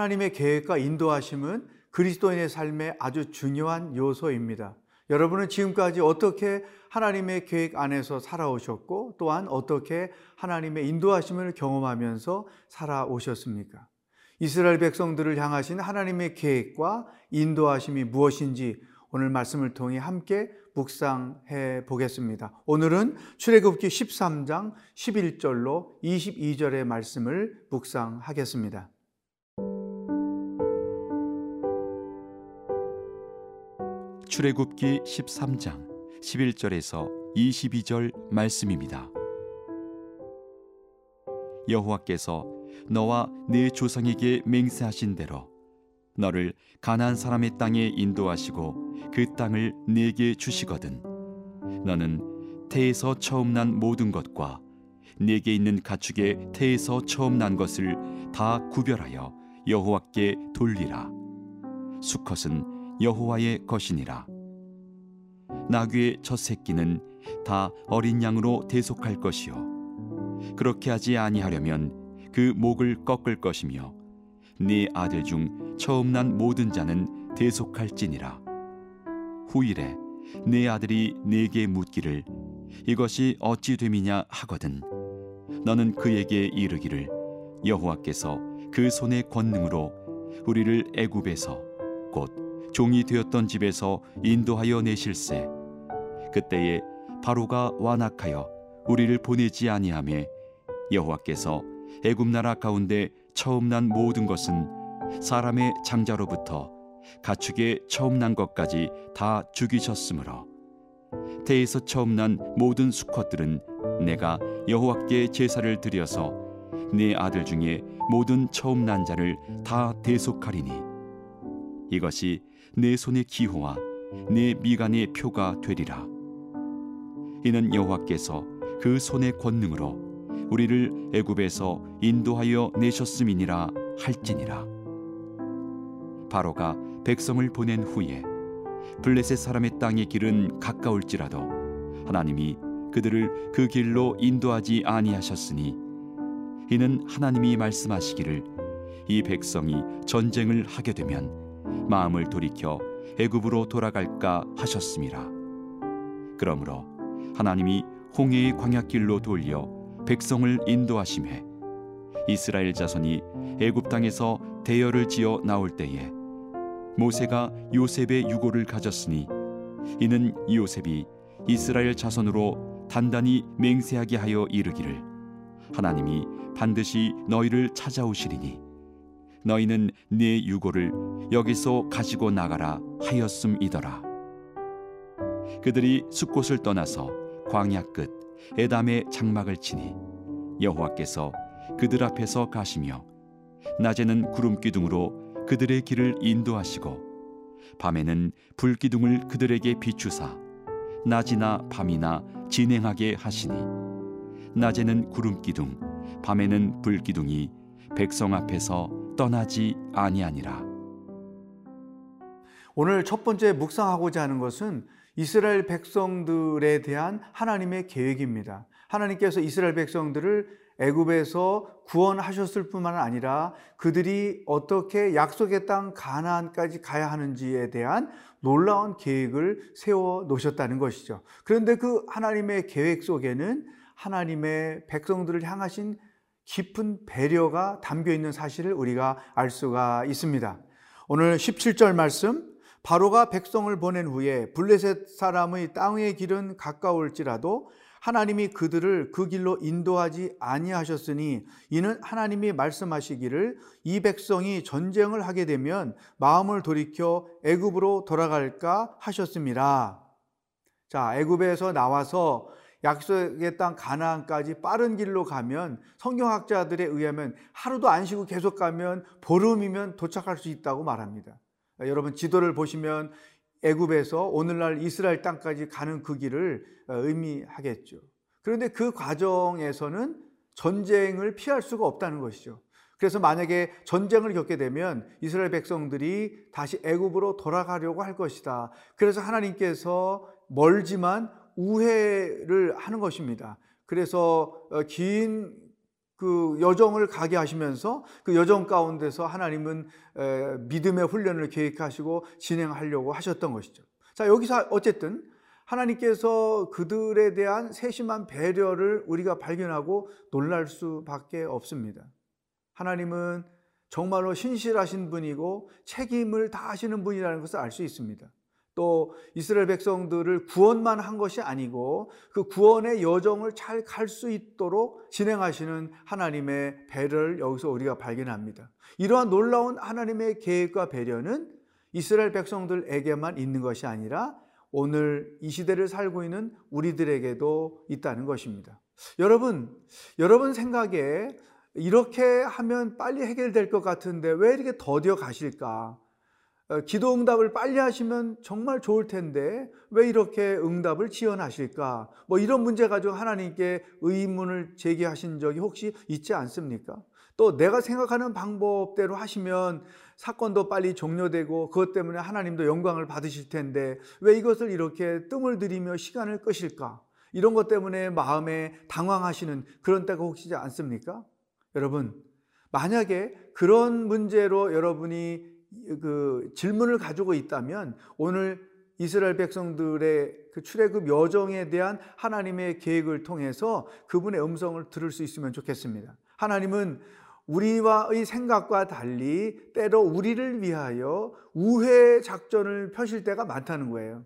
하나님의 계획과 인도하심은 그리스도인의 삶의 아주 중요한 요소입니다. 여러분은 지금까지 어떻게 하나님의 계획 안에서 살아오셨고 또한 어떻게 하나님의 인도하심을 경험하면서 살아오셨습니까? 이스라엘 백성들을 향하신 하나님의 계획과 인도하심이 무엇인지 오늘 말씀을 통해 함께 묵상해 보겠습니다. 오늘은 출애굽기 13장 11절로 22절의 말씀을 묵상하겠습니다. 출애굽기 13장 11절에서 22절 말씀입니다. 여호와께서 너와 네 조상에게 맹세하신 대로 너를 가나안 사람의 땅에 인도하시고 그 땅을 네게 주시거든 너는 태에서 처음 난 모든 것과 네게 있는 가축의 태에서 처음 난 것을 다 구별하여 여호와께 돌리라 수컷은 여호와의 것이니라. 나귀의 첫 새끼는 다 어린 양으로 대속할 것이요. 그렇게 하지 아니하려면 그 목을 꺾을 것이며 네 아들 중 처음 난 모든 자는 대속할지니라. 후일에 네 아들이 네게 묻기를 이것이 어찌 됨이냐 하거든 너는 그에게 이르기를 여호와께서 그 손의 권능으로 우리를 애굽에서 곧 종이 되었던 집에서 인도하여 내실세. 그때에 바로가 완악하여 우리를 보내지 아니하매 여호와께서 애굽 나라 가운데 처음 난 모든 것은 사람의 장자로부터 가축의 처음 난 것까지 다 죽이셨으므로 태에서 처음 난 모든 수컷들은 내가 여호와께 제사를 드려서 네 아들 중에 모든 처음 난 자를 다 대속하리니 이것이 내 손의 기호와 내 미간의 표가 되리라. 이는 여호와께서 그 손의 권능으로 우리를 애굽에서 인도하여 내셨음이니라 할지니라. 바로가 백성을 보낸 후에 블레셋 사람의 땅의 길은 가까울지라도 하나님이 그들을 그 길로 인도하지 아니하셨으니 이는 하나님이 말씀하시기를 이 백성이 전쟁을 하게 되면 마음을 돌이켜 애굽으로 돌아갈까 하셨습니다. 그러므로 하나님이 홍해의 광야길로 돌려 백성을 인도하심에 이스라엘 자손이 애굽 땅에서 대열을 지어 나올 때에 모세가 요셉의 유고를 가졌으니 이는 요셉이 이스라엘 자손으로 단단히 맹세하게 하여 이르기를 하나님이 반드시 너희를 찾아오시리니 너희는 네 유고를 여기서 가지고 나가라 하였음이더라. 그들이 숲곳을 떠나서 광야 끝 에담의 장막을 치니 여호와께서 그들 앞에서 가시며 낮에는 구름 기둥으로 그들의 길을 인도하시고 밤에는 불 기둥을 그들에게 비추사 낮이나 밤이나 진행하게 하시니 낮에는 구름 기둥 밤에는 불 기둥이 백성 앞에서 떠나지 아니하니라 오늘 첫 번째 묵상하고자 하는 것은 이스라엘 백성들에 대한 하나님의 계획입니다. 하나님께서 이스라엘 백성들을 애굽에서 구원하셨을 뿐만 아니라 그들이 어떻게 약속의 땅 가나안까지 가야 하는지에 대한 놀라운 계획을 세워 놓으셨다는 것이죠. 그런데 그 하나님의 계획 속에는 하나님의 백성들을 향하신 깊은 배려가 담겨 있는 사실을 우리가 알 수가 있습니다. 오늘 17절 말씀 바로가 백성을 보낸 후에 블레셋 사람의 땅의 길은 가까울지라도 하나님이 그들을 그 길로 인도하지 아니하셨으니 이는 하나님이 말씀하시기를 이 백성이 전쟁을 하게 되면 마음을 돌이켜 애굽으로 돌아갈까 하셨습니다. 자, 애굽에서 나와서 약속의 땅 가나안까지 빠른 길로 가면 성경학자들에 의하면 하루도 안 쉬고 계속 가면 보름이면 도착할 수 있다고 말합니다. 여러분 지도를 보시면 애굽에서 오늘날 이스라엘 땅까지 가는 그 길을 어, 의미하겠죠. 그런데 그 과정에서는 전쟁을 피할 수가 없다는 것이죠. 그래서 만약에 전쟁을 겪게 되면 이스라엘 백성들이 다시 애굽으로 돌아가려고 할 것이다. 그래서 하나님께서 멀지만 우회를 하는 것입니다. 그래서 어, 긴그 여정을 가게 하시면서 그 여정 가운데서 하나님은 에, 믿음의 훈련을 계획하시고 진행하려고 하셨던 것이죠. 자, 여기서 어쨌든 하나님께서 그들에 대한 세심한 배려를 우리가 발견하고 놀랄 수밖에 없습니다. 하나님은 정말로 신실하신 분이고 책임을 다하시는 분이라는 것을 알 수 있습니다. 또 이스라엘 백성들을 구원만 한 것이 아니고 그 구원의 여정을 잘 갈 수 있도록 진행하시는 하나님의 배려를 여기서 우리가 발견합니다. 이러한 놀라운 하나님의 계획과 배려는 이스라엘 백성들에게만 있는 것이 아니라 오늘 이 시대를 살고 있는 우리들에게도 있다는 것입니다. 여러분, 여러분 생각에 이렇게 하면 빨리 해결될 것 같은데 왜 이렇게 더디어 가실까? 어, 기도 응답을 빨리 하시면 정말 좋을 텐데 왜 이렇게 응답을 지연하실까? 뭐 이런 문제 가지고 하나님께 의문을 제기하신 적이 혹시 있지 않습니까? 또 내가 생각하는 방법대로 하시면 사건도 빨리 종료되고 그것 때문에 하나님도 영광을 받으실 텐데 왜 이것을 이렇게 뜸을 들이며 시간을 끄실까? 이런 것 때문에 마음에 당황하시는 그런 때가 혹시 않습니까? 여러분, 만약에 그런 문제로 여러분이 그 질문을 가지고 있다면 오늘 이스라엘 백성들의 그 출애굽 여정에 대한 하나님의 계획을 통해서 그분의 음성을 들을 수 있으면 좋겠습니다. 하나님은 우리와의 생각과 달리 때로 우리를 위하여 우회 작전을 펴실 때가 많다는 거예요.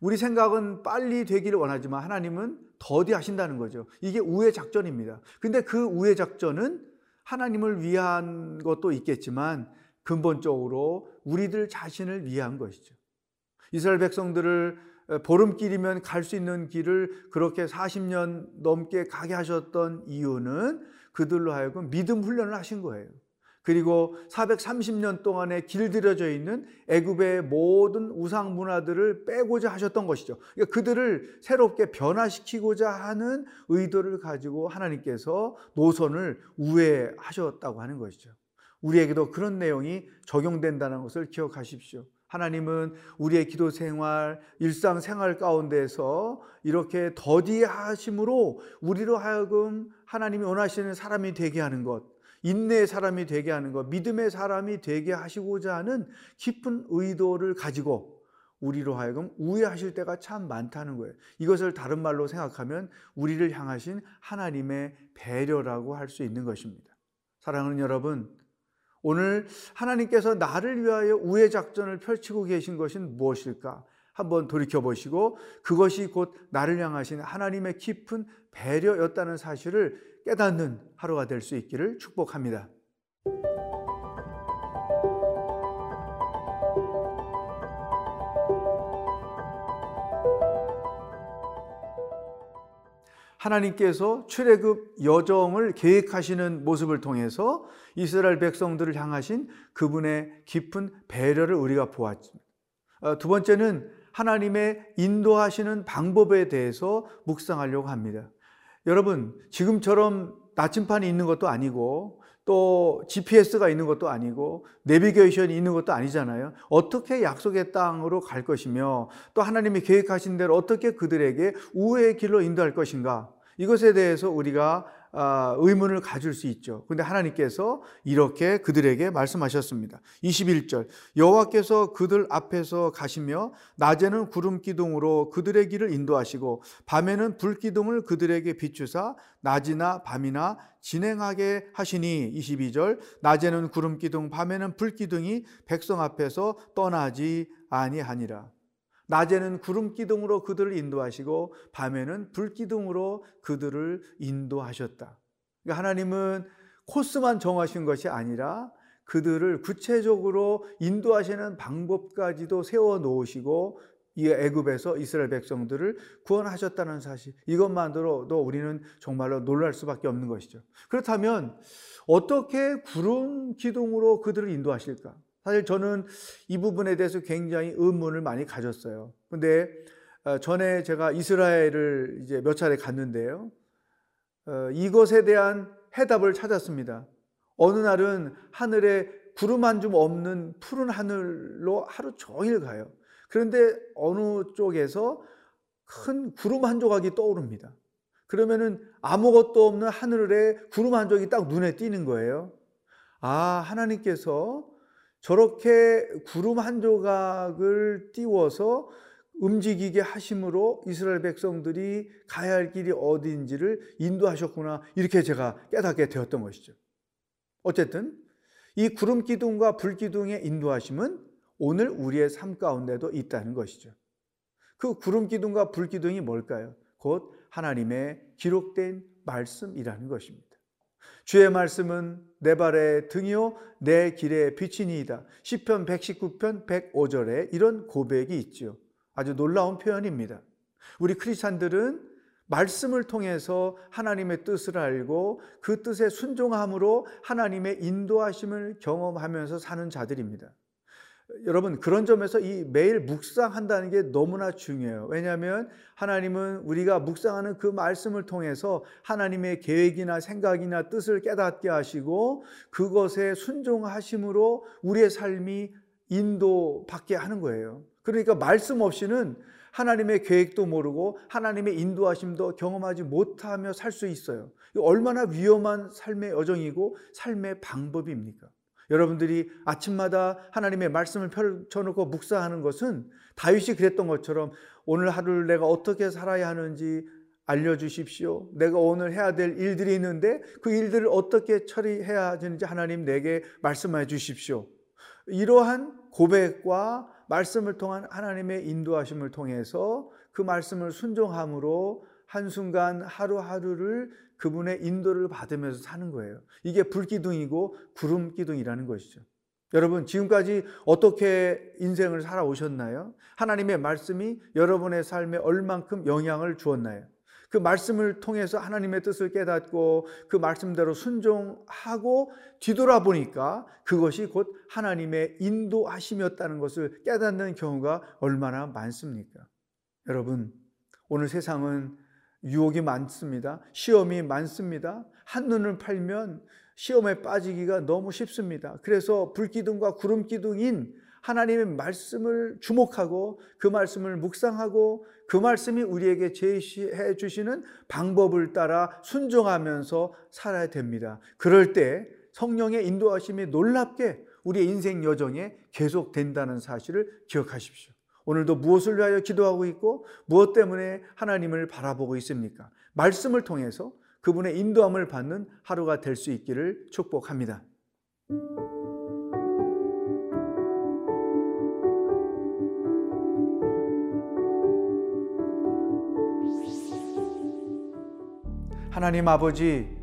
우리 생각은 빨리 되기를 원하지만 하나님은 더디 하신다는 거죠. 이게 우회 작전입니다. 근데 그 우회 작전은 하나님을 위한 것도 있겠지만 근본적으로 우리들 자신을 위한 것이죠. 이스라엘 백성들을 보름길이면 갈 수 있는 길을 그렇게 40년 넘게 가게 하셨던 이유는 그들로 하여금 믿음 훈련을 하신 거예요. 그리고 430년 동안에 길들여져 있는 애굽의 모든 우상 문화들을 빼고자 하셨던 것이죠. 그러니까 그들을 새롭게 변화시키고자 하는 의도를 가지고 하나님께서 노선을 우회하셨다고 하는 것이죠. 우리에게도 그런 내용이 적용된다는 것을 기억하십시오. 하나님은 우리의 기도 생활, 일상 생활 가운데서 이렇게 더디하심으로 우리로 하여금 하나님이 원하시는 사람이 되게 하는 것, 인내의 사람이 되게 하는 것, 믿음의 사람이 되게 하시고자 하는 깊은 의도를 가지고 우리로 하여금 우회하실 때가 참 많다는 거예요. 이것을 다른 말로 생각하면 우리를 향하신 하나님의 배려라고 할 수 있는 것입니다. 사랑하는 여러분, 오늘 하나님께서 나를 위하여 우회 작전을 펼치고 계신 것은 무엇일까? 한번 돌이켜 보시고 그것이 곧 나를 향하신 하나님의 깊은 배려였다는 사실을 깨닫는 하루가 될 수 있기를 축복합니다. 하나님께서 출애굽 여정을 계획하시는 모습을 통해서 이스라엘 백성들을 향하신 그분의 깊은 배려를 우리가 보았습니다. 어, 두 번째는 하나님의 인도하시는 방법에 대해서 묵상하려고 합니다. 여러분, 지금처럼 나침판이 있는 것도 아니고 또 GPS가 있는 것도 아니고 내비게이션이 있는 것도 아니잖아요. 어떻게 약속의 땅으로 갈 것이며 또 하나님이 계획하신 대로 어떻게 그들에게 우회의 길로 인도할 것인가? 이것에 대해서 우리가 아, 의문을 가질 수 있죠. 근데 하나님께서 이렇게 그들에게 말씀하셨습니다. 21절 여호와께서 그들 앞에서 가시며 낮에는 구름 기둥으로 그들의 길을 인도하시고 밤에는 불 기둥을 그들에게 비추사 낮이나 밤이나 진행하게 하시니 22절 낮에는 구름 기둥 밤에는 불 기둥이 백성 앞에서 떠나지 아니하니라. 낮에는 구름 기둥으로 그들을 인도하시고 밤에는 불 기둥으로 그들을 인도하셨다. 그러니까 하나님은 코스만 정하신 것이 아니라 그들을 구체적으로 인도하시는 방법까지도 세워 놓으시고 이 애굽에서 이스라엘 백성들을 구원하셨다는 사실 이것만으로도 우리는 정말로 놀랄 수밖에 없는 것이죠. 그렇다면 어떻게 구름 기둥으로 그들을 인도하실까? 사실 저는 이 부분에 대해서 굉장히 의문을 많이 가졌어요. 근데 어, 전에 제가 이스라엘을 이제 몇 차례 갔는데요. 어, 이것에 대한 해답을 찾았습니다. 어느 날은 하늘에 구름 한 줌 없는 푸른 하늘로 하루 종일 가요. 그런데 어느 쪽에서 큰 구름 한 조각이 떠오릅니다. 그러면은 아무것도 없는 하늘에 구름 한 쪽이 딱 눈에 띄는 거예요. 아, 하나님께서 저렇게 구름 한 조각을 띄워서 움직이게 하심으로 이스라엘 백성들이 가야 할 길이 어디인지를 인도하셨구나. 이렇게 제가 깨닫게 되었던 것이죠. 어쨌든 이 구름 기둥과 불 기둥의 인도하심은 오늘 우리의 삶 가운데도 있다는 것이죠. 그 구름 기둥과 불 기둥이 뭘까요? 곧 하나님의 기록된 말씀이라는 것입니다. 주의 말씀은 내 발의 등이요 내 길의 빛이니이다. 시편 119편 105절에 이런 고백이 있죠. 아주 놀라운 표현입니다. 우리 크리스찬들은 말씀을 통해서 하나님의 뜻을 알고 그 뜻에 순종함으로 하나님의 인도하심을 경험하면서 사는 자들입니다. 여러분 그런 점에서 이 매일 묵상한다는 게 너무나 중요해요. 왜냐하면 하나님은 우리가 묵상하는 그 말씀을 통해서 하나님의 계획이나 생각이나 뜻을 깨닫게 하시고 그것에 순종하심으로 우리의 삶이 인도받게 하는 거예요. 그러니까 말씀 없이는 하나님의 계획도 모르고 하나님의 인도하심도 경험하지 못하며 살 수 있어요. 얼마나 위험한 삶의 여정이고 삶의 방법입니까? 여러분들이 아침마다 하나님의 말씀을 펼쳐놓고 묵상하는 것은 다윗이 그랬던 것처럼 오늘 하루를 내가 어떻게 살아야 하는지 알려주십시오. 내가 오늘 해야 될 일들이 있는데 그 일들을 어떻게 처리해야 되는지 하나님 내게 말씀해 주십시오. 이러한 고백과 말씀을 통한 하나님의 인도하심을 통해서 그 말씀을 순종함으로 한순간 하루하루를 그분의 인도를 받으면서 사는 거예요. 이게 불기둥이고 구름기둥이라는 것이죠. 여러분, 지금까지 어떻게 인생을 살아오셨나요? 하나님의 말씀이 여러분의 삶에 얼만큼 영향을 주었나요? 그 말씀을 통해서 하나님의 뜻을 깨닫고 그 말씀대로 순종하고 뒤돌아보니까 그것이 곧 하나님의 인도하심이었다는 것을 깨닫는 경우가 얼마나 많습니까? 여러분, 오늘 세상은 유혹이 많습니다. 시험이 많습니다. 한눈을 팔면 시험에 빠지기가 너무 쉽습니다. 그래서 불기둥과 구름기둥인 하나님의 말씀을 주목하고 그 말씀을 묵상하고 그 말씀이 우리에게 제시해 주시는 방법을 따라 순종하면서 살아야 됩니다. 그럴 때 성령의 인도하심이 놀랍게 우리의 인생 여정에 계속된다는 사실을 기억하십시오. 오늘도 무엇을 위하여 기도하고 있고 무엇 때문에 하나님을 바라보고 있습니까? 말씀을 통해서 그분의 인도함을 받는 하루가 될 수 있기를 축복합니다. 하나님 아버지,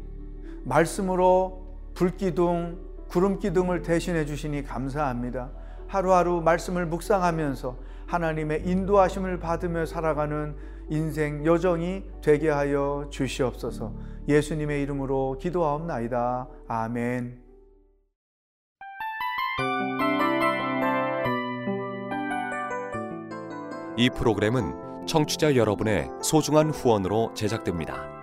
말씀으로 불기둥, 구름기둥을 대신해 주시니 감사합니다. 하루하루 말씀을 묵상하면서 하나님의 인도하심을 받으며 살아가는 인생 여정이 되게 하여 주시옵소서. 예수님의 이름으로 기도하옵나이다. 아멘. 이 프로그램은 청취자 여러분의 소중한 후원으로 제작됩니다.